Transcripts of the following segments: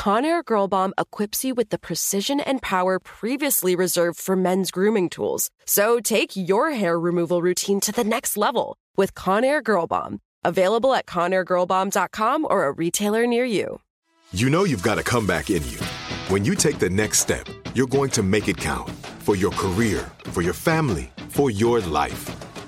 Conair Girl Bomb equips you with the precision and power previously reserved for men's grooming tools. So take your hair removal routine to the next level with Conair Girl Bomb. Available at ConairGirlBomb.com or a retailer near you. You know you've got a comeback in you. When you take the next step, you're going to make it count for your career, for your family, for your life.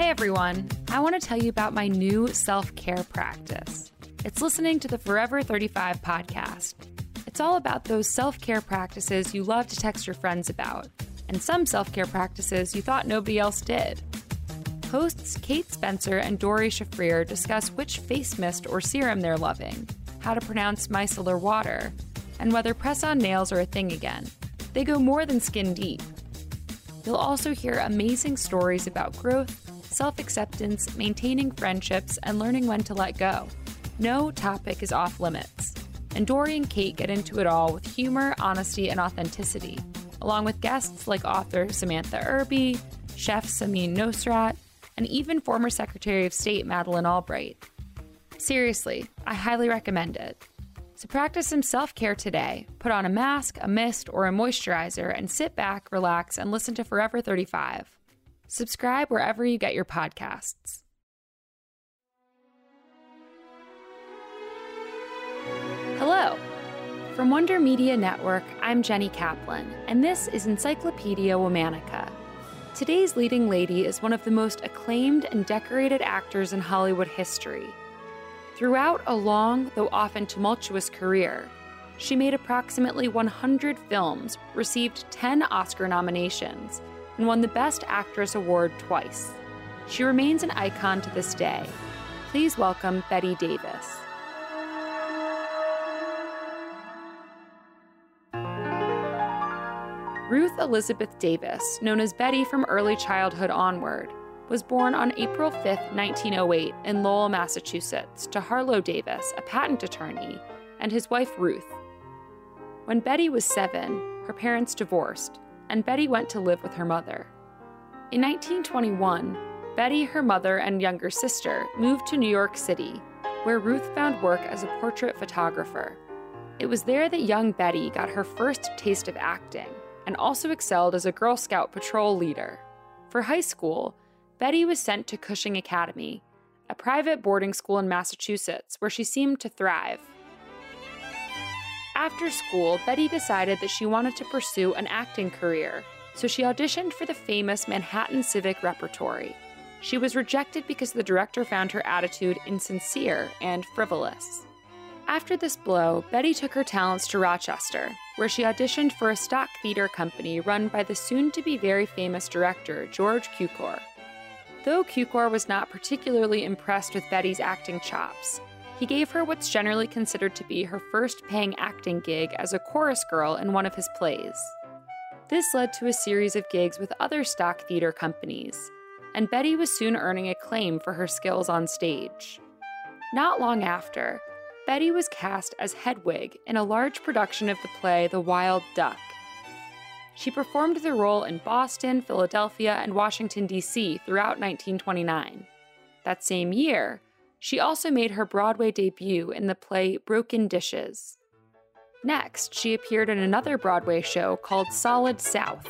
Hey everyone, I want to tell you about my new self care practice. It's listening to the Forever 35 podcast. It's all about those self care practices you love to text your friends about, and some self care practices you thought nobody else did. Hosts Kate Spencer and Doree Shafrir discuss which face mist or serum they're loving, how to pronounce micellar water, and whether press on nails are a thing again. They go more than skin deep. You'll also hear amazing stories about growth self acceptance, maintaining friendships, and learning when to let go. No topic is off limits. And Doree and Kate get into it all with humor, honesty, and authenticity, along with guests like author Samantha Irby, chef Samin Nosrat, and even former Secretary of State Madeleine Albright. Seriously, I highly recommend it. So practice some self care today. Put on a mask, a mist, or a moisturizer and sit back, relax, and listen to Forever 35. Subscribe wherever you get your podcasts. Hello. From Wonder Media Network, I'm Jenny Kaplan, and this is Encyclopedia Womanica. Today's leading lady is one of the most acclaimed and decorated actors in Hollywood history. Throughout a long, though often tumultuous career, she made approximately 100 films, received 10 Oscar nominations, and won the Best Actress award twice. She remains an icon to this day. Please welcome Bette Davis. Ruth Elizabeth Davis, known as Betty from early childhood onward, was born on April 5, 1908, in Lowell, Massachusetts, to Harlow Davis, a patent attorney, and his wife Ruth. When Betty was seven, her parents divorced, and Betty went to live with her mother. In 1921, Betty, her mother, and younger sister moved to New York City, where Ruth found work as a portrait photographer. It was there that young Betty got her first taste of acting and also excelled as a Girl Scout patrol leader. For high school, Betty was sent to Cushing Academy, a private boarding school in Massachusetts where she seemed to thrive. After school, Betty decided that she wanted to pursue an acting career, so she auditioned for the famous Manhattan Civic Repertory. She was rejected because the director found her attitude insincere and frivolous. After this blow, Betty took her talents to Rochester, where she auditioned for a stock theater company run by the soon to be very famous director George Cukor. Though Cukor was not particularly impressed with Betty's acting chops, he gave her what's generally considered to be her first paying acting gig as a chorus girl in one of his plays. This led to a series of gigs with other stock theater companies, and Betty was soon earning acclaim for her skills on stage. Not long after, Betty was cast as Hedwig in a large production of the play The Wild Duck. She performed the role in Boston, Philadelphia, and Washington, D.C. throughout 1929. That same year, she also made her Broadway debut in the play Broken Dishes. Next, she appeared in another Broadway show called Solid South,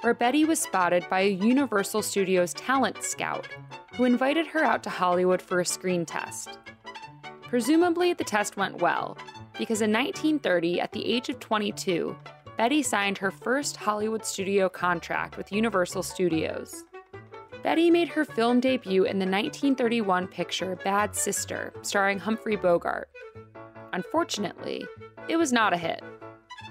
where Betty was spotted by a Universal Studios talent scout who invited her out to Hollywood for a screen test. Presumably, the test went well, because in 1930, at the age of 22, Betty signed her first Hollywood studio contract with Universal Studios. Betty made her film debut in the 1931 picture Bad Sister, starring Humphrey Bogart. Unfortunately, it was not a hit.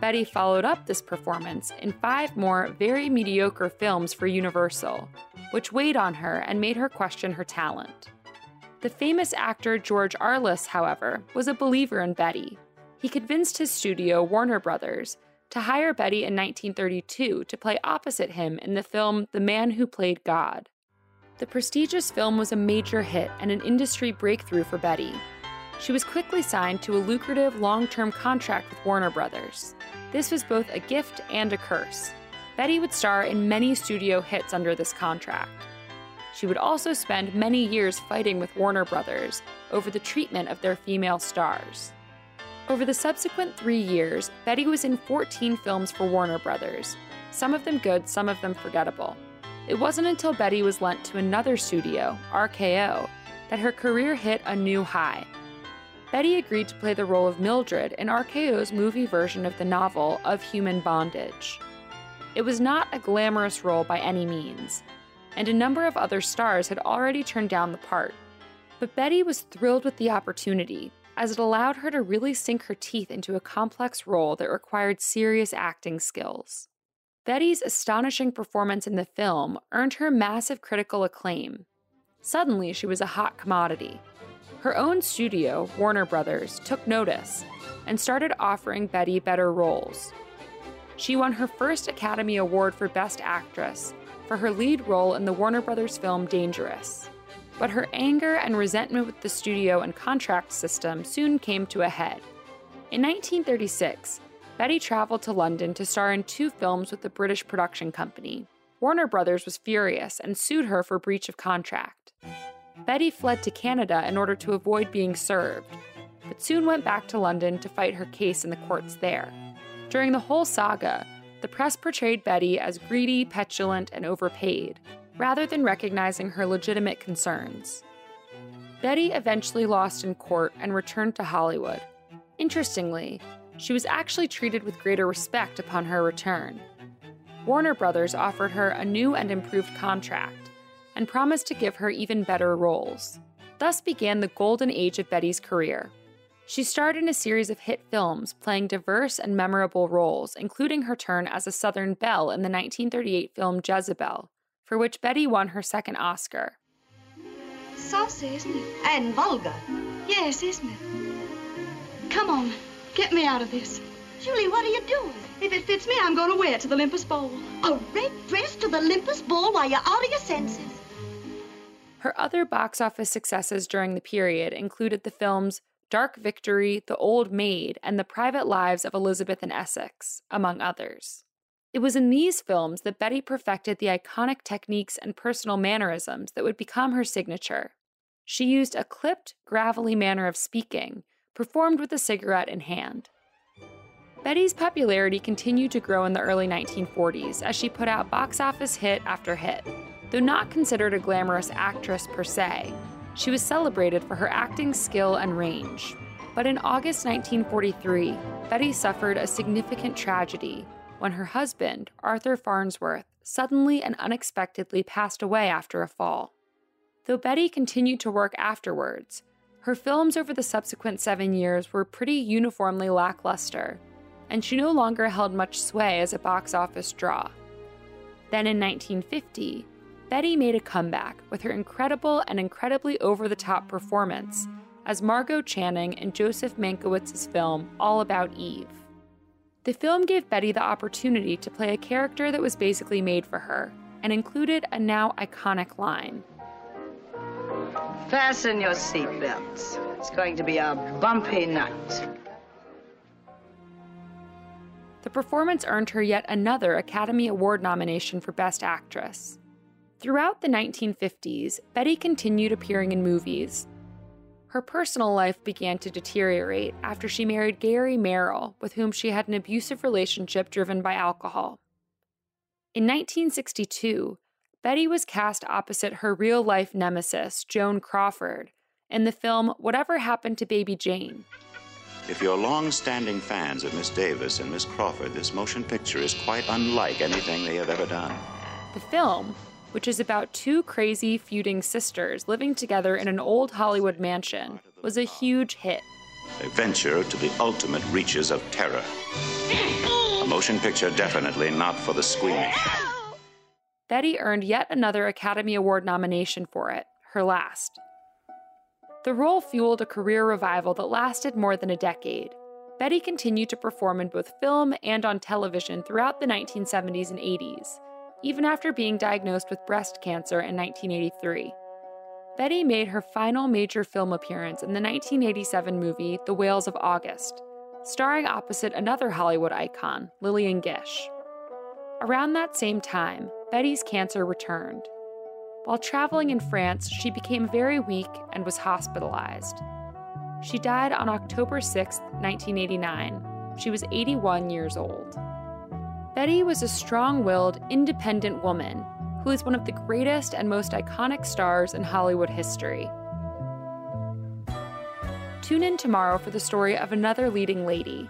Betty followed up this performance in five more very mediocre films for Universal, which weighed on her and made her question her talent. The famous actor George Arliss, however, was a believer in Betty. He convinced his studio, Warner Brothers, to hire Betty in 1932 to play opposite him in the film The Man Who Played God. The prestigious film was a major hit and an industry breakthrough for Betty. She was quickly signed to a lucrative long term contract with Warner Brothers. This was both a gift and a curse. Betty would star in many studio hits under this contract. She would also spend many years fighting with Warner Brothers over the treatment of their female stars. Over the subsequent three years, Betty was in 14 films for Warner Brothers, some of them good, some of them forgettable. It wasn't until Betty was lent to another studio, RKO, that her career hit a new high. Betty agreed to play the role of Mildred in RKO's movie version of the novel Of Human Bondage. It was not a glamorous role by any means, and a number of other stars had already turned down the part. But Betty was thrilled with the opportunity, as it allowed her to really sink her teeth into a complex role that required serious acting skills. Betty's astonishing performance in the film earned her massive critical acclaim. Suddenly, she was a hot commodity. Her own studio, Warner Brothers, took notice and started offering Betty better roles. She won her first Academy Award for Best Actress for her lead role in the Warner Brothers film Dangerous. But her anger and resentment with the studio and contract system soon came to a head. In 1936, Betty traveled to London to star in two films with the British production company. Warner Brothers was furious and sued her for breach of contract. Betty fled to Canada in order to avoid being served, but soon went back to London to fight her case in the courts there. During the whole saga, the press portrayed Betty as greedy, petulant, and overpaid, rather than recognizing her legitimate concerns. Betty eventually lost in court and returned to Hollywood. Interestingly, she was actually treated with greater respect upon her return. Warner Brothers offered her a new and improved contract, and promised to give her even better roles. Thus began the golden age of Betty's career. She starred in a series of hit films, playing diverse and memorable roles, including her turn as a Southern belle in the 1938 film Jezebel, for which Betty won her second Oscar. Saucy, isn't it? And vulgar. Yes, isn't it? Come on, get me out of this. Julie, what are you doing? If it fits me, I'm going to wear it to the Olympus Ball. A red dress to the Olympus Ball while you're out of your senses? Her other box office successes during the period included the films Dark Victory, The Old Maid, and The Private Lives of Elizabeth and Essex, among others. It was in these films that Betty perfected the iconic techniques and personal mannerisms that would become her signature. She used a clipped, gravelly manner of speaking, performed with a cigarette in hand. Betty's popularity continued to grow in the early 1940s as she put out box office hit after hit. Though not considered a glamorous actress per se, she was celebrated for her acting skill and range. But in August 1943, Betty suffered a significant tragedy when her husband, Arthur Farnsworth, suddenly and unexpectedly passed away after a fall. Though Betty continued to work afterwards, her films over the subsequent seven years were pretty uniformly lackluster, and she no longer held much sway as a box office draw. Then in 1950, Betty made a comeback with her incredible and incredibly over the top performance as Margo Channing in Joseph Mankiewicz's film All About Eve. The film gave Betty the opportunity to play a character that was basically made for her and included a now iconic line. Fasten your seatbelts. It's going to be a bumpy night. The performance earned her yet another Academy Award nomination for Best Actress. Throughout the 1950s, Betty continued appearing in movies. Her personal life began to deteriorate after she married Gary Merrill, with whom she had an abusive relationship driven by alcohol. In 1962, Betty was cast opposite her real life nemesis, Joan Crawford, in the film Whatever Happened to Baby Jane. If you're long standing fans of Miss Davis and Miss Crawford, this motion picture is quite unlike anything they have ever done. The film, which is about two crazy feuding sisters living together in an old Hollywood mansion, was a huge hit. A venture to the ultimate reaches of terror. A motion picture definitely not for the squeamish. Betty earned yet another Academy Award nomination for it, her last. The role fueled a career revival that lasted more than a decade. Betty continued to perform in both film and on television throughout the 1970s and 80s, even after being diagnosed with breast cancer in 1983. Betty made her final major film appearance in the 1987 movie The Whales of August, starring opposite another Hollywood icon, Lillian Gish. Around that same time, Betty's cancer returned. While traveling in France, she became very weak and was hospitalized. She died on October 6, 1989. She was 81 years old. Betty was a strong willed, independent woman who is one of the greatest and most iconic stars in Hollywood history. Tune in tomorrow for the story of another leading lady.